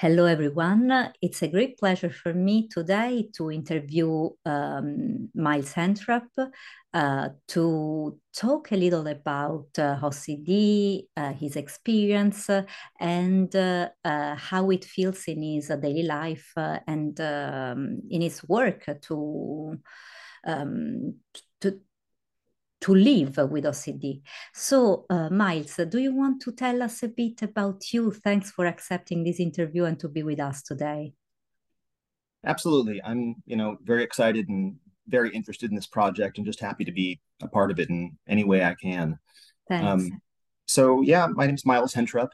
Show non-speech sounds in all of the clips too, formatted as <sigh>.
Hello, everyone. It's a great pleasure for me today to interview um, Miles Hentrup uh, to talk a little about uh, OCD, uh, his experience, uh, and uh, uh, how it feels in his daily life and um, in his work to um, to to live with OCD. So, uh, Miles, do you want to tell us a bit about you? Thanks for accepting this interview and to be with us today. Absolutely. I'm, you know, very excited and very interested in this project and just happy to be a part of it in any way I can. Thanks. Um, so, yeah, my name is Miles Hentrup.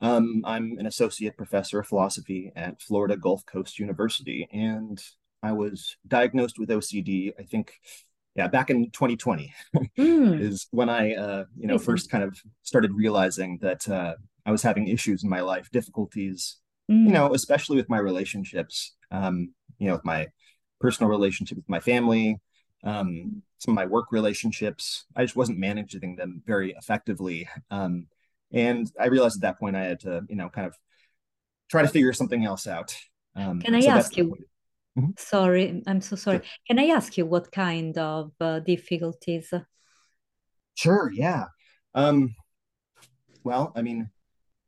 Um, I'm an associate professor of philosophy at Florida Gulf Coast University, and I was diagnosed with OCD, I think, yeah, back in 2020 mm. is when I, uh, you know, first kind of started realizing that uh, I was having issues in my life, difficulties, mm. you know, especially with my relationships, um, you know, with my personal relationship with my family, um, some of my work relationships. I just wasn't managing them very effectively. Um, and I realized at that point I had to, you know, kind of try to figure something else out. Um, Can I so ask you? Mm-hmm. Sorry, I'm so sorry. Sure. Can I ask you what kind of uh, difficulties? Sure, yeah. Um, well, I mean,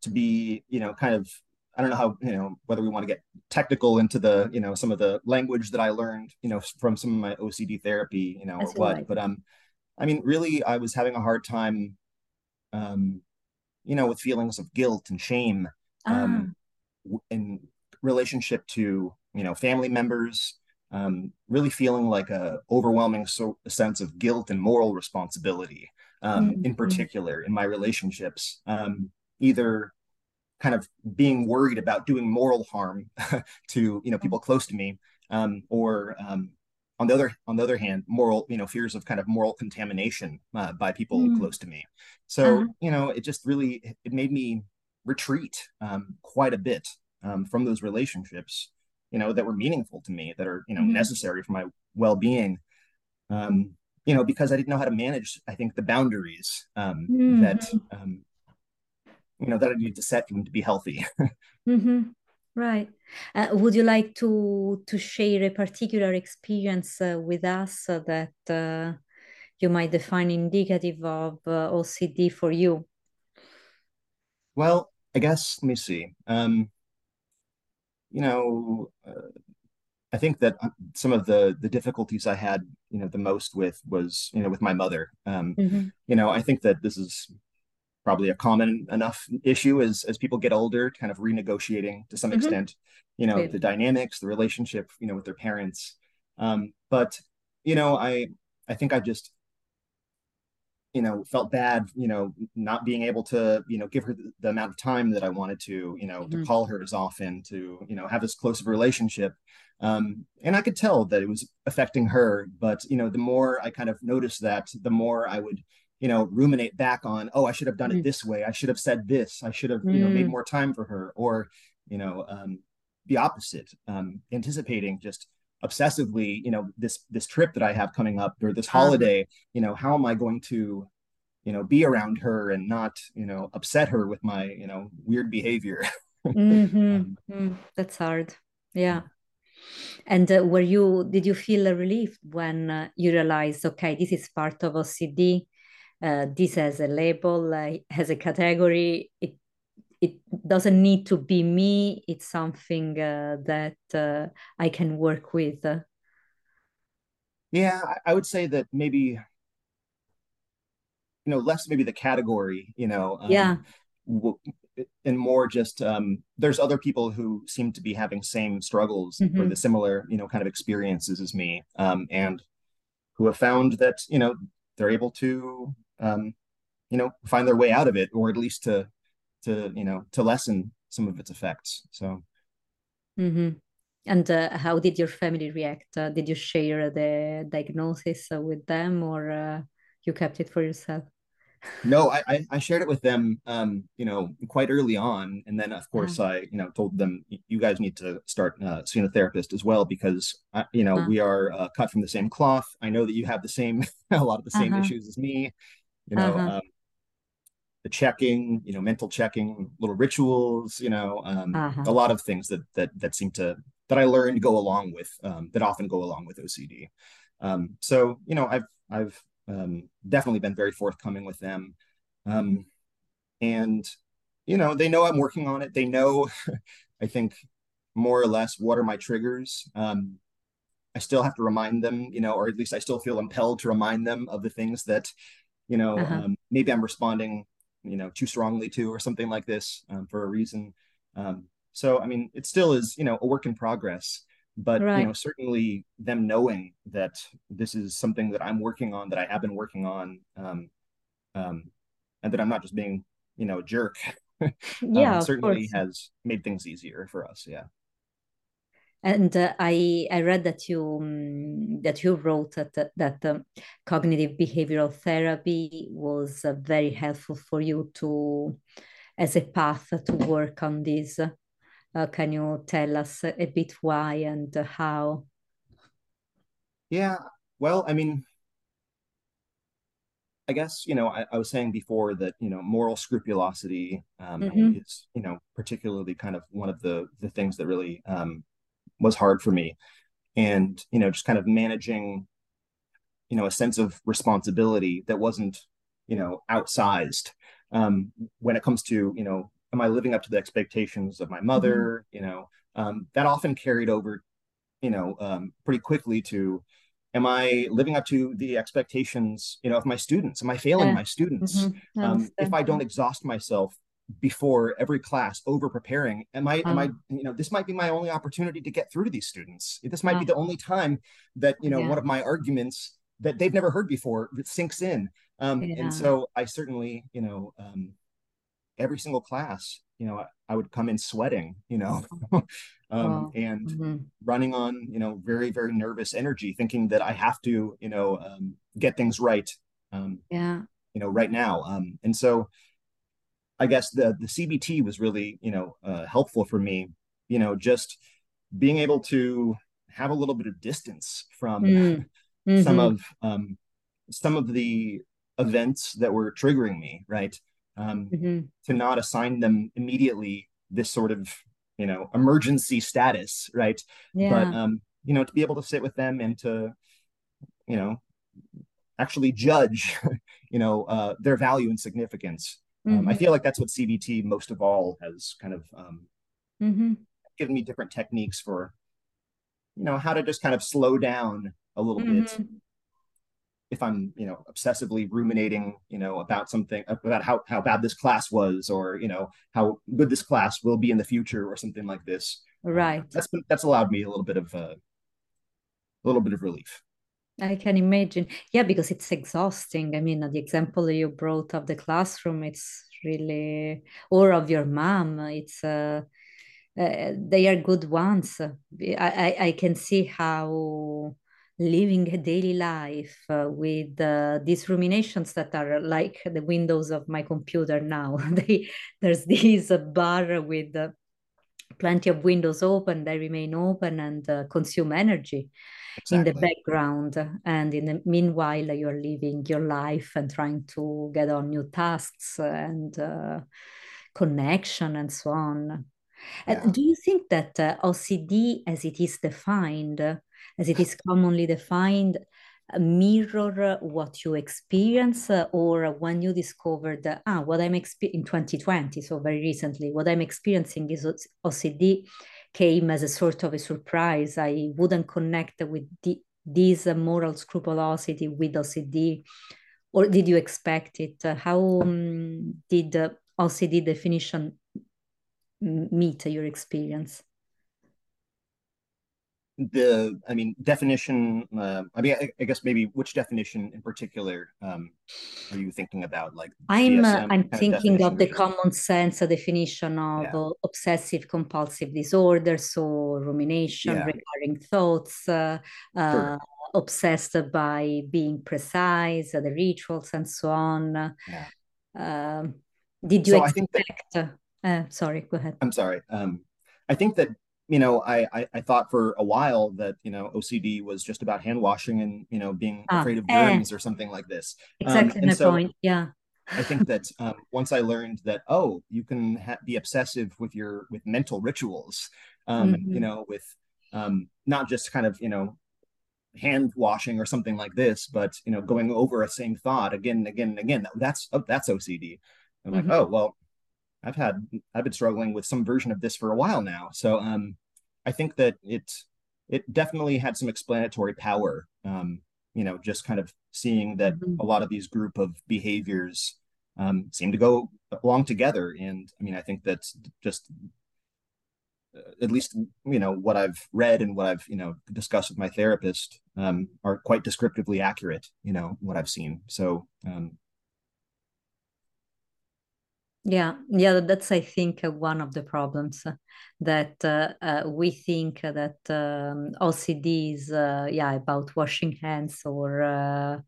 to be, you know, kind of, I don't know how, you know, whether we want to get technical into the, you know, some of the language that I learned, you know, from some of my OCD therapy, you know, That's or what. Like. But um, I mean, really, I was having a hard time, um, you know, with feelings of guilt and shame, um, ah. in relationship to you know family members um, really feeling like a overwhelming so, sense of guilt and moral responsibility um, mm-hmm. in particular in my relationships um, either kind of being worried about doing moral harm <laughs> to you know people close to me um, or um, on the other on the other hand moral you know fears of kind of moral contamination uh, by people mm. close to me so uh-huh. you know it just really it made me retreat um, quite a bit from those relationships you know that were meaningful to me that are you know mm-hmm. necessary for my well-being um you know because i didn't know how to manage i think the boundaries um mm-hmm. that um you know that i need to set for them to be healthy <laughs> mm-hmm. right uh, would you like to to share a particular experience uh, with us uh, that uh, you might define indicative of uh, ocd for you well i guess let me see um you know, uh, I think that uh, some of the the difficulties I had, you know, the most with was, you know, with my mother. Um, mm-hmm. You know, I think that this is probably a common enough issue as as people get older, kind of renegotiating to some mm-hmm. extent, you know, the dynamics, the relationship, you know, with their parents. Um, but you know, I I think I just you know felt bad you know not being able to you know give her the, amount of time that i wanted to you know mm-hmm. to call her as often to you know have this close of a relationship um, and i could tell that it was affecting her but you know the more i kind of noticed that the more i would you know ruminate back on oh i should have done mm-hmm. it this way i should have said this i should have mm-hmm. you know made mm. more time for her or you know um, the opposite um, anticipating just obsessively you know this this trip that i have coming up or this uh-huh. holiday you know how am i going to you know be around her and not you know upset her with my you know weird behavior <laughs> mm-hmm. um, mm, that's hard yeah and uh, were you did you feel relieved when uh, you realized okay this is part of ocd uh, this has a label uh, has a category it it doesn't need to be me. It's something uh, that uh, i can work with. Yeah i would say that maybe you know less maybe the category you know um, yeah. and more just um, there's other people who seem to be having same struggles mm-hmm. or the similar you know kind of experiences as me um, and who have found that you know they're able to um, you know find their way out of it or at least to to you know to lessen some of its effects so mm-hmm. and uh, how did your family react uh, did you share the diagnosis uh, with them or uh, you kept it for yourself <laughs> no I, I shared it with them um you know quite early on and then of course uh-huh. i you know told them you guys need to start uh, seeing a therapist as well because uh, you know uh-huh. we are uh, cut from the same cloth i know that you have the same <laughs> a lot of the same uh-huh. issues as me you know uh-huh. um, the checking, you know, mental checking, little rituals, you know, um, uh-huh. a lot of things that that that seem to that I learned go along with um, that often go along with OCD. Um, so you know, I've I've um, definitely been very forthcoming with them, um, and you know, they know I'm working on it. They know, <laughs> I think, more or less what are my triggers. Um, I still have to remind them, you know, or at least I still feel impelled to remind them of the things that, you know, uh-huh. um, maybe I'm responding, you know, too strongly to or something like this um, for a reason. Um, so, I mean, it still is, you know, a work in progress, but, right. you know, certainly them knowing that this is something that I'm working on, that I have been working on, um, um, and that I'm not just being, you know, a jerk. <laughs> yeah, certainly has made things easier for us. Yeah. And uh, I I read that you um, that you wrote that that um, cognitive behavioral therapy was uh, very helpful for you to as a path to work on this. Uh, can you tell us a bit why and how? Yeah, well, I mean, I guess you know I, I, was saying before that you know moral scrupulosity um, mm-hmm. is you know particularly kind of one of the the things that really um, was hard for me. And you know just kind of managing you know a sense of responsibility that wasn't you know outsized. Um, when it comes to you know am i living up to the expectations of my mother? Mm-hmm. you know um, that often carried over you know um, pretty quickly to am i living up to the expectations you know of my students? Am i failing yeah. my students? Mm-hmm. um, if i don't exhaust myself before every class over preparing am i am i uh-huh. you know this might be my only opportunity to get through to these students this might be the only time that you know yeah. one of my arguments that they've never heard before that sinks in um, yeah. and so i certainly you know um, every single class you know I, I, would come in sweating you know <laughs> um, and mm-hmm. running on you know very very nervous energy thinking that i have to you know um, get things right um, yeah you know right now um, and so I guess the the CBT was really you know uh, helpful for me. You know, just being able to have a little bit of distance from mm. mm-hmm. some of um, some of the events that were triggering me, right? Um, mm-hmm. To not assign them immediately this sort of you know emergency status, right? Yeah. But um, you know, to be able to sit with them and to you know actually judge <laughs> you know uh, their value and significance Mm-hmm. Um, I mm-hmm. feel like that's what CBT most of all has kind of um, mm-hmm. given me different techniques for, you know, how to just kind of slow down a little mm-hmm. bit if I'm, you know, obsessively ruminating, you know, about something about how how bad this class was, or you know, how good this class will be in the future, or something like this. Right. that's been, that's allowed me a little bit of uh, a little bit of relief. I can imagine. Yeah, because it's exhausting. I mean, the example you brought of the classroom, it's really, or of your mom, it's, uh, uh, they are good ones. I, I, I can see how living a daily life uh, with uh, these ruminations that are like the windows of my computer now. <laughs> they, there's this bar with uh, plenty of windows open, they remain open and uh, consume energy exactly. in the background and in the meanwhile you're living your life and trying to get on new tasks and uh, connection and so on yeah. do you think that uh, ocd as it is defined as it is commonly defined mirror what you experience uh, or when you discovered uh, ah what i'm experiencing in 2020 so very recently what i'm experiencing is ocd came as a sort of a surprise. I wouldn't connect with the, this moral scrupulosity with OCD, or did you expect it? How um, did the OCD definition meet your experience? The i mean definition uh, i mean I, I, guess maybe which definition in particular um, are you thinking about like i'm uh, i'm thinking of, of the common sense definition of yeah. obsessive compulsive disorder so rumination yeah. recurring thoughts uh, uh, obsessed by being precise the rituals and so on yeah. Um, did you so expect that, uh, sorry go ahead i'm sorry um, i think that you know, I, I, I thought for a while that you know OCD was just about hand washing and you know being ah, afraid of germs eh. or something like this. Um, exactly um, my so, point. Yeah. I think that um, once I learned that, oh, you can ha- be obsessive with your with mental rituals, um, mm-hmm. you know, with um, not just kind of you know hand washing or something like this, but you know, going over a same thought again and again and again. That's oh, that's OCD. I'm mm-hmm. like, oh well, I've had I've been struggling with some version of this for a while now. So um, I think that it it definitely had some explanatory power. Um, you know, just kind of seeing that mm-hmm. a lot of these group of behaviors um, seem to go along together. And I mean, I think that's just uh, at least you know what I've read and what I've you know discussed with my therapist um, are quite descriptively accurate. You know what I've seen. So um, yeah, yeah, that's I think uh, one of the problems uh, that uh, uh, we think that um, OCD is uh, yeah about washing hands or uh,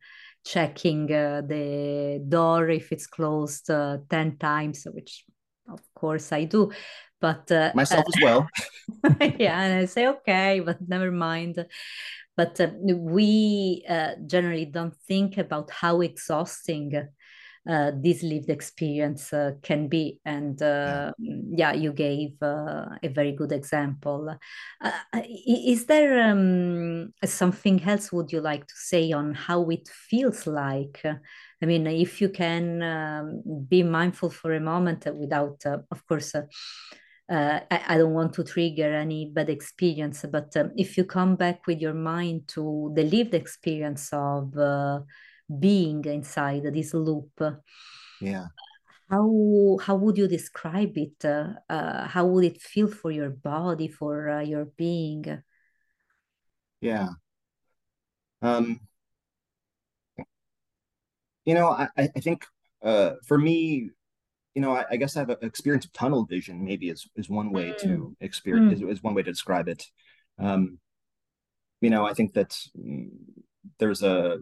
checking the door if it's closed ten times, which of course I do, but myself as well. <laughs> yeah, and I say okay, but never mind. But we generally don't think about how exhausting uh, this lived experience uh, can be. And uh, yeah, you gave uh, a very good example. Uh, uh, is there um, something else would you like to say on how it feels like? I mean, if you can um, be mindful for a moment without, of course, uh, I, I, don't want to trigger any bad experience, but um, if you come back with your mind to the lived experience of uh, being inside this loop. Yeah. How how would you describe it? Uh, uh, how would it feel for your body for uh, your being? Yeah. Um you know i i think uh for me you know i, I guess i have an experience of tunnel vision maybe is is one way mm. to experience mm. is, is one way to describe it. Um you know i think that mm, there's a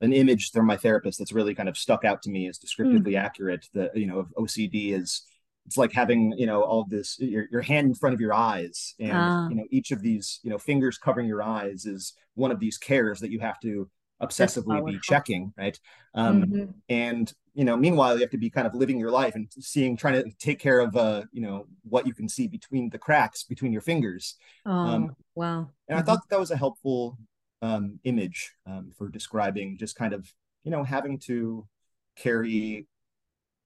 an image from my therapist that's really kind of stuck out to me as descriptively mm. accurate. The you know of OCD is it's like having you know all this your, your hand in front of your eyes and ah. you know each of these you know fingers covering your eyes is one of these cares that you have to obsessively be checking right um mm-hmm. and you know meanwhile you have to be kind of living your life and seeing trying to take care of uh you know what you can see between the cracks between your fingers oh um, wow and mm-hmm. i thought that, that was a helpful um, image um, for describing just kind of you know having to carry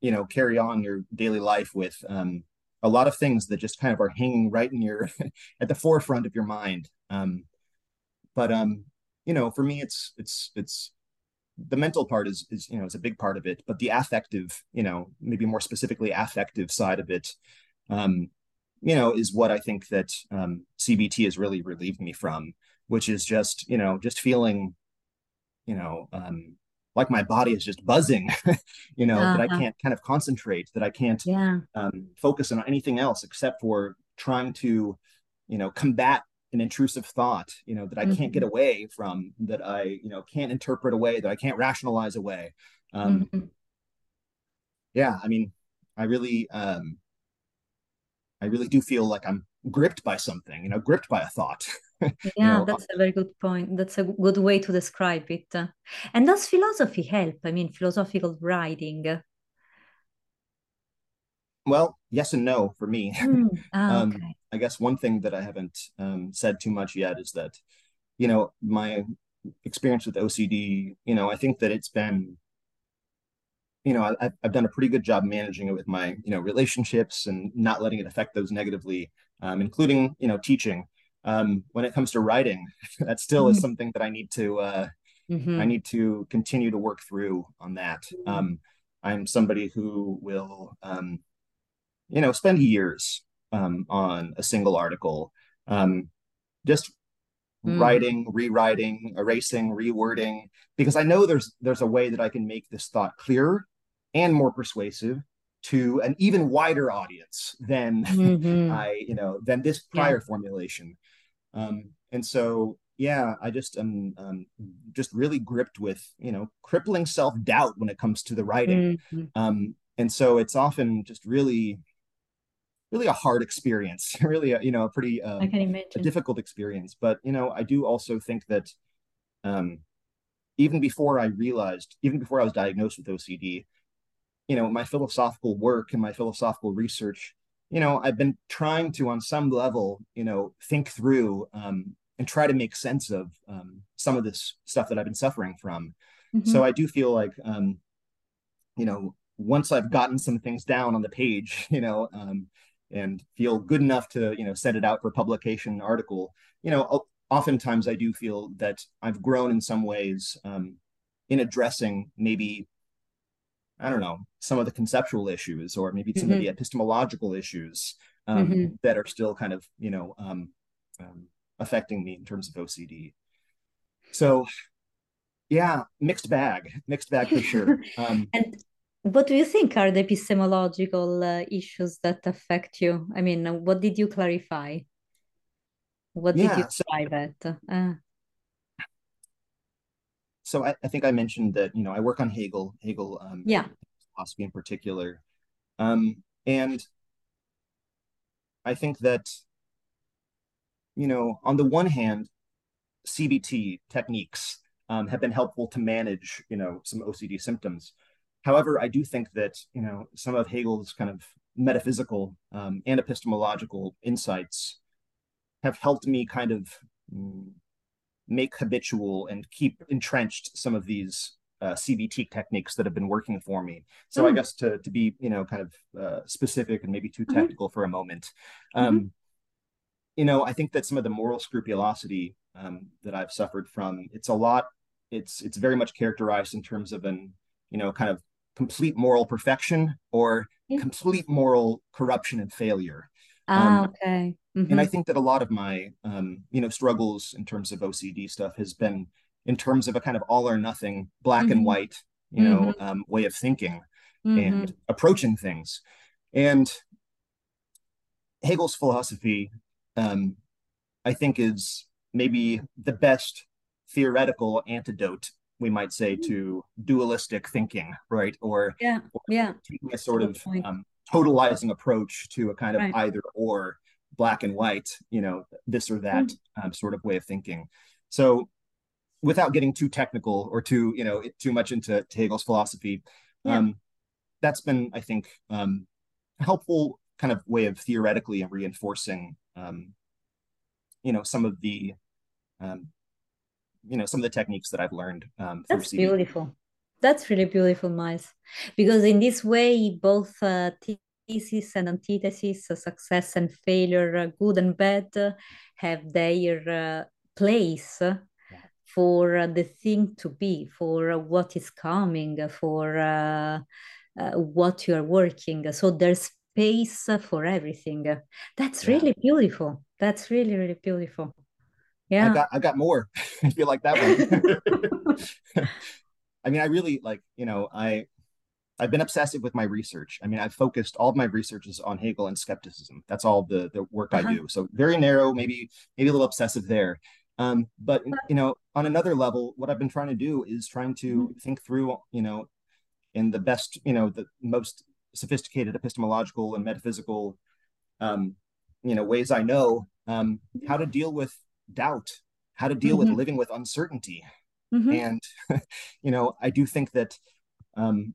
you know carry on your daily life with um, a lot of things that just kind of are hanging right in your <laughs> at the forefront of your mind. Um, but um you know for me it's it's it's the mental part is is you know is a big part of it but the affective you know maybe more specifically affective side of it um you know is what i think that um cbt has really relieved me from which is just you know just feeling you know um like my body is just buzzing <laughs> you know uh-huh. that i uh-huh. can't kind of concentrate that i can't yeah. um, focus on anything else except for trying to you know combat an intrusive thought you know that i mm-hmm. can't get mm-hmm. away from that i you know can't interpret away that i can't rationalize away um mm-hmm. yeah i mean i really um i really do feel like i'm gripped by something you know gripped by a thought <laughs> <laughs> yeah know, that's a very good point. That's a good way to describe it. And does philosophy help? I mean philosophical writing. Well yes and no for me. Mm. <laughs> um, okay. i guess one thing that i haven't um, said too much yet is that you know my experience with ocd you know i think that it's been you know I, i've done a pretty good job managing it with my you know relationships and not letting it affect those negatively um, including you know teaching um, when it comes to writing, that still mm-hmm. is something that I need to uh, mm-hmm. I need to continue to work through on that. Mm-hmm. Um, I'm somebody who will um, you know spend years um, on a single article, um, just mm. writing, rewriting, erasing, rewording, because I know there's there's a way that I can make this thought clearer and more persuasive to an even wider audience than <laughs> mm-hmm. I, you know, than this prior yeah. formulation. Um, and so, yeah, I just am um, just really gripped with, you know, crippling self doubt when it comes to the writing. Mm-hmm. Um, and so it's often just really, really a hard experience, <laughs> really, a, you know, a pretty um, I can imagine. a difficult experience. But, you know, I do also think that, um, even before I realized, even before I was diagnosed with OCD, you know, my philosophical work and my philosophical research, you know, I've been trying to, on some level, you know, think through um, and try to make sense of um, some of this stuff that I've been suffering from. Mm-hmm. So I do feel like, um, you know, once I've gotten some things down on the page, <laughs> you know, um, and feel good enough to, you know, set it out for publication article, you know, oftentimes I do feel that I've grown in some ways um, in addressing maybe I don't know some of the conceptual issues or maybe some mm-hmm. of the mm-hmm. epistemological issues um, mm-hmm. that are still kind of you know um, um, affecting me in terms of OCD. So yeah, mixed bag, mixed bag for sure. <laughs> Um, and what do you think are the epistemological uh, issues that affect you? I mean, what did you clarify? What did you so, arrive at? Uh. So I, I, think I mentioned that you know I work on Hegel, Hegel, um, yeah, philosophy in particular, um, and I think that you know on the one hand, CBT techniques um, have been helpful to manage you know some OCD symptoms. However, I do think that you know some of Hegel's kind of metaphysical um, and epistemological insights have helped me kind of mm, make habitual and keep entrenched some of these uh, CBT techniques that have been working for me. So mm. I guess to to be you know kind of uh, specific and maybe too mm-hmm. technical mm-hmm. for a moment, um, mm-hmm. you know I think that some of the moral scrupulosity um, that I've suffered from it's a lot. It's it's very much characterized in terms of an you know kind of complete moral perfection or yeah. complete moral corruption and failure. Ah, um, okay. Mm-hmm. And I mm-hmm. think that a lot of my, um, you know, struggles in terms of OCD stuff has been in terms of a kind of all or nothing, black mm-hmm. and white, you know, mm-hmm. um, way of thinking and mm-hmm. approaching things. And Hegel's philosophy, um, I think, is maybe the best theoretical antidote we might say mm-hmm. to dualistic thinking right or yeah or yeah taking a sort of um, totalizing approach to a kind of right. either or black and white, you know, this or that mm-hmm. um, sort of way of thinking. So without getting too technical or too, you know, too much into Hegel's philosophy, yeah. um, that's been, I think, um, a helpful kind of way of theoretically reinforcing, um, you know, some of the, um, you know, some of the techniques that I've learned. Um, that's beautiful. That's really beautiful, Miles, because in this way, both uh, thesis and antithesis, success and failure, uh, good and bad, have their uh, place for uh, the thing to be, for what is coming, for uh, what you are working. So there's space for everything. That's yeah. really beautiful. That's really, really beautiful. Yeah. I got I got more. <laughs> I feel like that one. <laughs> <laughs> I mean, I really like, you know, I I've been obsessive with my research. I mean, I've focused all of my research is on Hegel and skepticism. That's all the the work uh-huh. I do. So very narrow, maybe maybe a little obsessive there. Um, but you know, on another level, what I've been trying to do is trying to mm-hmm. think through, you know, in the best, you know, the most sophisticated epistemological and metaphysical, um, you know, ways I know, um, how to deal with doubt, how to deal mm-hmm. with living with uncertainty, mm-hmm. and <laughs> you know, I do think that um,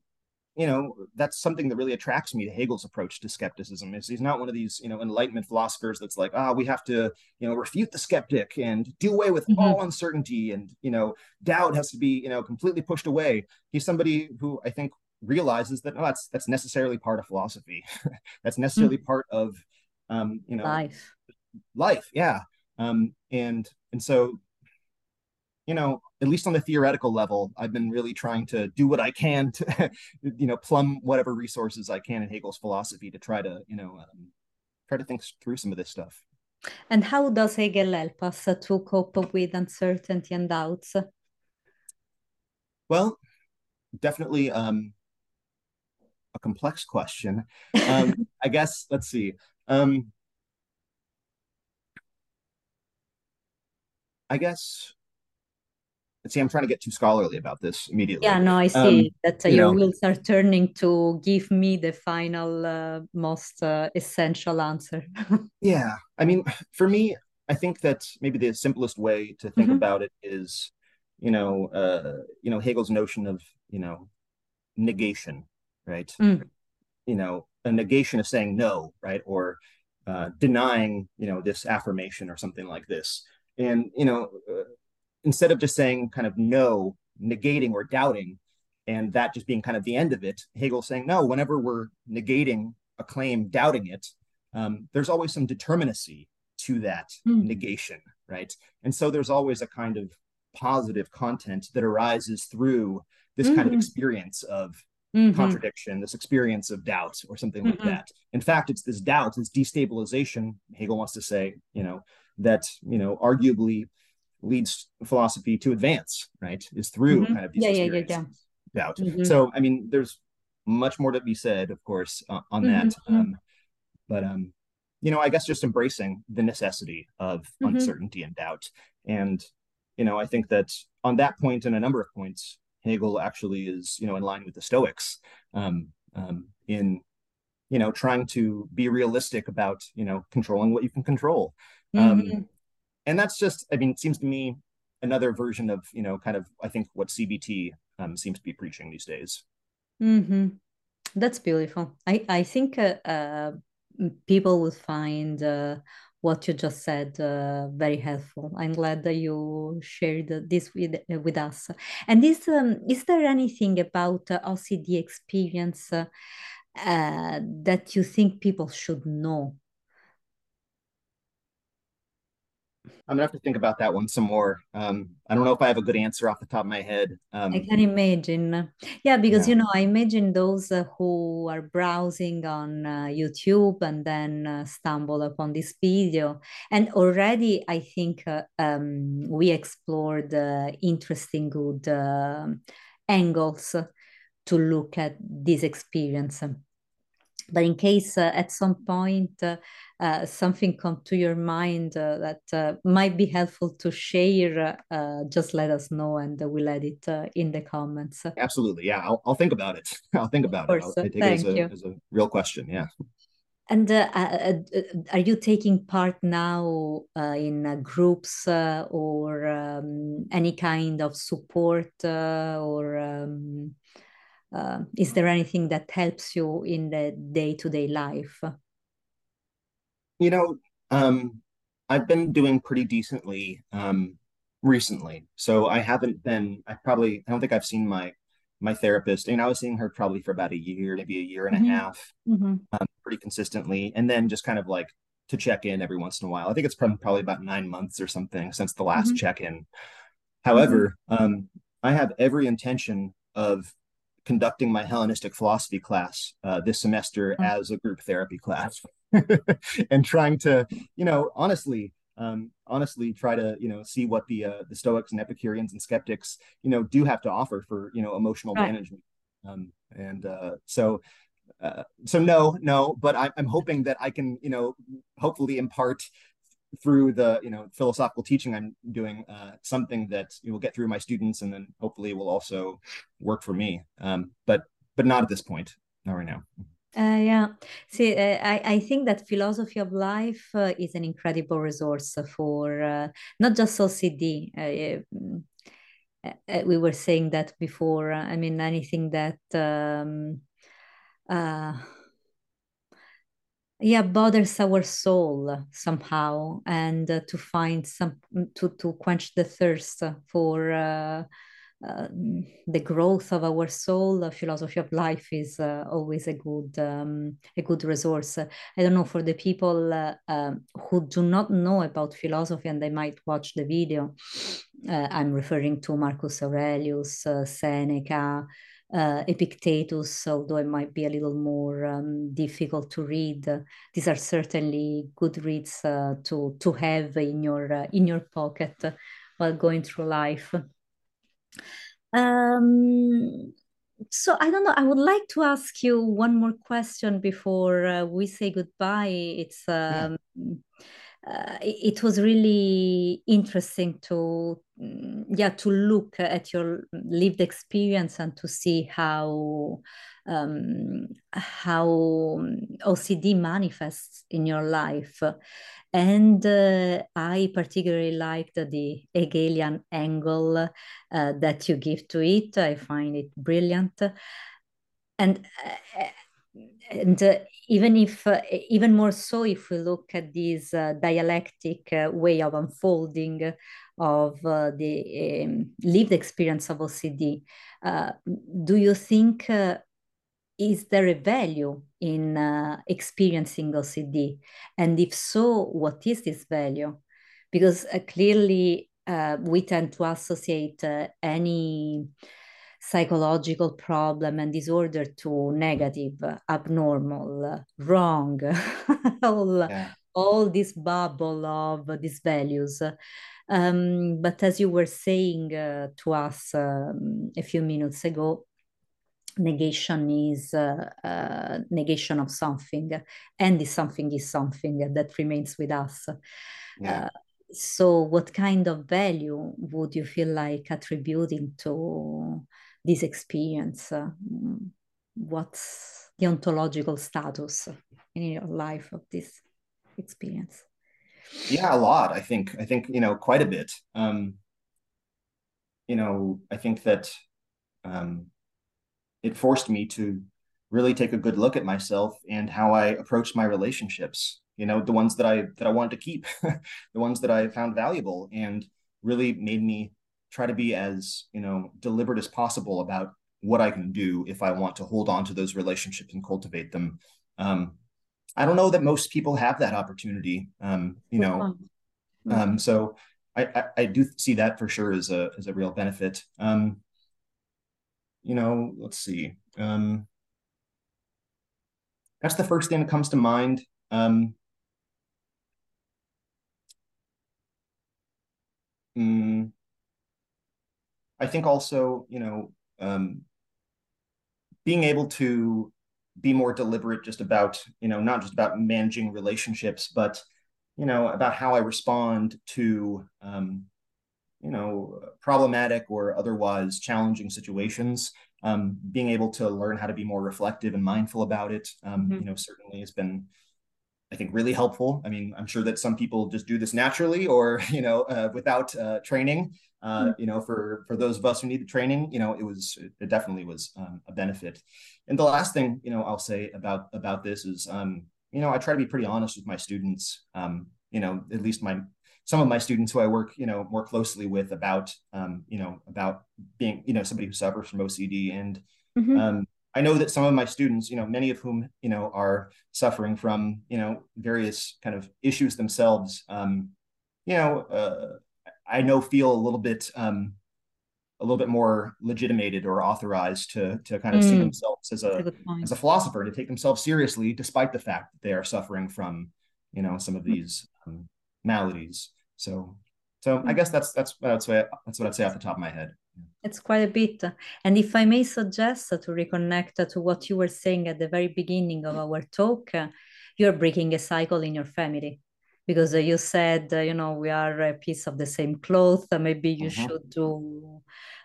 you know that's something that really attracts me to hegel's approach to skepticism is he's not one of these you know enlightenment philosophers that's like ah oh, we have to you know refute the skeptic and do away with mm-hmm. all uncertainty and you know doubt has to be you know completely pushed away. He's somebody who i think realizes that oh, that's that's necessarily part of philosophy. <laughs> That's necessarily mm-hmm. part of um you know life. life. Yeah. Um and and so you know, at least on the theoretical level, I've been really trying to do what I can to, <laughs> you know, plumb whatever resources I can in Hegel's philosophy to try to, you know, um, try to think through some of this stuff. And how does Hegel help us to cope with uncertainty and doubts? Well, definitely um, a complex question. Um, <laughs> I guess, let's see. Um, I guess see, I'm trying to get too scholarly about this immediately. Yeah, no, I see um, that uh, you your know, wheels are turning to give me the final, uh, most uh, essential answer. <laughs> yeah, I mean, for me, I think that maybe the simplest way to think mm-hmm. about it is you know, uh, you know Hegel's notion of you know negation, right? Mm. You know, a negation of saying no, right, or uh, denying you know this affirmation or something like this, and you know, uh, instead of just saying kind of no, negating or doubting, and that just being kind of the end of it, Hegel saying no. Whenever we're negating a claim, doubting it, um, there's always some determinacy to that Mm. negation, right? And so there's always a kind of positive content that arises through this kind of Mhm. experience of Mhm. contradiction, this experience of doubt or something like Mhm. that. In fact, it's this doubt, this destabilization, Hegel wants to say, you know, that, you know, arguably leads philosophy to advance, right? Is through Mhm. kind of these Yeah, yeah, yeah, yeah. doubt. Mhm. So, I mean, there's much more to be said, of course, uh, on that. Mhm. Um, but um, you know, I guess just embracing the necessity of Mhm. uncertainty and doubt. And, you know, I think that on that point and a number of points, Hegel actually is, you know, in line with the Stoics um, um, in, you know, trying to be realistic about, you know, controlling what you can control. Um, Mhm. And that's just, I mean, it seems to me another version of, you know, kind of, I think what CBT um, seems to be preaching these days. Mhm. That's beautiful. I I think uh, uh, people will find uh, what you just said uh, very helpful. I'm glad that you shared this with uh, with us. And is um, is there anything about uh, OCD experience that you think people should know? I'm gonna have to think about that one some more. Um, I don't know if I have a good answer off the top of my head. I Um, can imagine. Yeah, because yeah, you know, I imagine those uh, who are browsing on uh, YouTube and then uh, stumble upon this video. And already, I think uh, um, we explored uh, interesting, good um angles to look at this experience. But in case uh, at some point uh, uh, something come to your mind uh, that uh, might be helpful to share, uh, just let us know and we'll add it uh, in the comments. Absolutely. Yeah, I'll, I'll think about it. <laughs> I'll think about it. I'll, I take it as thank a you. as a real question. Yeah. And uh, uh, uh, are you taking part now uh, in uh, groups uh, or um, any kind of support uh, or um, uh, is there anything that helps you in the day-to-day life? You know, um, I've been doing pretty decently um, recently. So I haven't been. I probably. I don't think I've seen my my therapist. And I was seeing her probably for about a year, maybe a year and a Mhm, half, mhm, um, pretty consistently, and then just kind of like to check in every once in a while. I think it's probably about nine months or something since the last mhm, check in. mhm. However, um, I have every intention of conducting my Hellenistic philosophy class uh, this semester Mm. as a group therapy class, <laughs> and trying to, you know, honestly, um, honestly, try to, you know, see what the uh, the Stoics and Epicureans and skeptics, you know, do have to offer for, you know, emotional Right. management. Um, and uh, so, uh, so no, no, but I, I'm hoping that I can, you know, hopefully impart through the you know philosophical teaching I'm doing uh, something that will get through my students and then hopefully will also work for me. Um, but but not at this point, not right now. Uh, yeah. See, uh, I, I think that philosophy of life uh, is an incredible resource for uh, not just OCD. Mm, we were saying that before. I mean, anything that um, yeah bothers our soul somehow, and uh, to find some to to quench the thirst for. Uh, uh, the growth of our soul, the philosophy of life is uh, always a good um, a good resource. I don't know for the people uh, um, who do not know about philosophy and they might watch the video. Uh, I'm referring to Marcus Aurelius, Seneca, uh, Epictetus, although it might be a little more um, difficult to read. these are certainly good reads uh, to to have in your uh, in your pocket while going through life. Um, so I don't know. I would like to ask you one more question before uh, we say goodbye. It's Yeah. Uh, it was really interesting to mm, yeah to look at your lived experience and to see how um, how OCD manifests in your life. And uh, I particularly liked the Hegelian angle uh, that you give to it. I find it brilliant. And uh, and uh, even if uh, even more so if we look at this uh, dialectic uh, way of unfolding of uh, the um, lived experience of ocd uh, do you think is there a value in experiencing ocd and if so what is this value? Because clearly we tend to associate any psychological problem and disorder to negative, abnormal, wrong, <laughs> all, yeah. all this bubble of these values. Um, but as you were saying uh, to us um, a few minutes ago, negation is uh, uh, negation of something, and this something is something that remains with us. Yeah. Uh, so, what kind of value would you feel like attributing to this experience? Uh, what's the ontological status in your life of this experience? Yeah, a lot. I think. I think you know quite a bit. Um, you know, I think that um, it forced me to really take a good look at myself and how I approach my relationships. You know, the ones that I that I wanted to keep, <laughs> the ones that I found valuable, and really made me try to be as you know deliberate as possible about what I can do if I want to hold on to those relationships and cultivate them. Um, I don't know that most people have that opportunity. Um, you know, um, so I, I, I do see that for sure as a as a real benefit. Um, you know, let's see. Um, that's the first thing that comes to mind. Um, mm, I think also, you know, um, being able to be more deliberate just about, you know, not just about managing relationships, but, you know, about how I respond to, um, you know, problematic or otherwise challenging situations. Um, being able to learn how to be more reflective and mindful about it, um, mm-hmm. you know, certainly has been I think really helpful. I mean, I'm sure that some people just do this naturally or, <laughs> you know, uh, without uh, training. Uh, mm-hmm. you know, for for those of us who need the training, you know, it was it definitely was um, a benefit. And the last thing, you know, I'll say about about this is, um, you know, I try to be pretty honest with my students. Um, you know, at least my some of my students who I work, you know, more closely with about, um, you know, about being, you know, somebody who suffers from OCD and. Mm-hmm. Um, I know that some of my students, you know, many of whom, you know, are suffering from, you know, various kind of issues themselves, um, you know, uh, I know feel a little bit, um, a little bit more legitimated or authorized to to kind of mm. see themselves as a as a philosopher to take themselves seriously, despite the fact that they are suffering from, you know, some of mm. these um, maladies. So, so I mm. guess that's that's what say. That's what I'd say off the top of my head. It's quite a bit. And if I may suggest to reconnect to what you were saying at the very beginning of our talk, you're breaking a cycle in your family because you said, you know, we are a piece of the same cloth. Maybe you mm-hmm. should do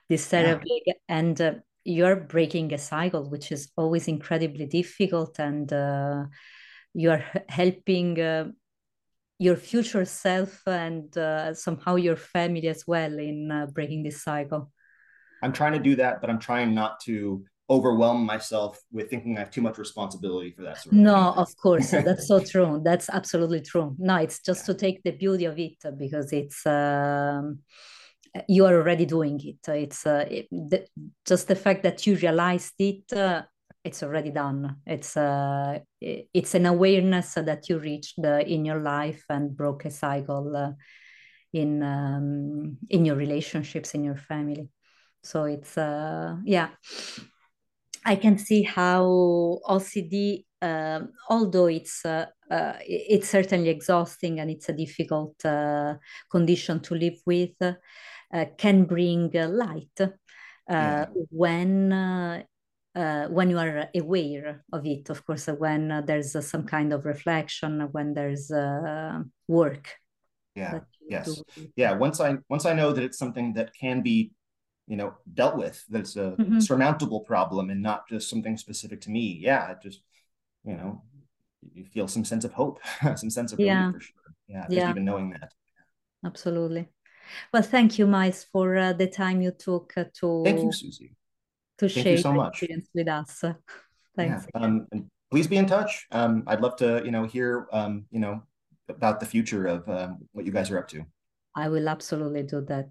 this therapy. Yeah. And uh, you're breaking a cycle, which is always incredibly difficult. And uh, you are helping. Uh, your future self and uh, somehow your family as well in uh, breaking this cycle I'm trying to do that, but I'm trying not to overwhelm myself with thinking I have too much responsibility for that. Sort of no, thing. of course, <laughs> that's so true. That's absolutely true. No, it's just yeah. to take the beauty of it because it's um, you are already doing it. It's uh, it, the, just the fact that you realized it. Uh, it's already done. It's uh, it's an awareness that you reached uh, in your life and broke a cycle uh, in um, in your relationships in your family. So it's uh, yeah, I can see how OCD, uh, um, although it's uh, uh, it's certainly exhausting and it's a difficult uh, condition to live with, uh, can bring light yeah. when uh, when you are aware of it, of course, when uh, there's uh, some kind of reflection, when there's uh, work. Yeah. Yes. Yeah. Once I once I know that it's something that can be, you know, dealt with, that it's a mm-hmm. surmountable problem and not just something specific to me. Yeah. It just, you know, you feel some sense of hope, <laughs> some sense of yeah. for sure. Yeah. Just even knowing that. Absolutely. Well, thank you, Miles, for uh, the time you took uh, to. Thank you, Susie to Thank share so much. experience with us. <laughs> Thanks. Yeah. Um, and please be in touch. Um, I'd love to, you know, hear, um, you know, about the future of um, what you guys are up to. I will absolutely do that.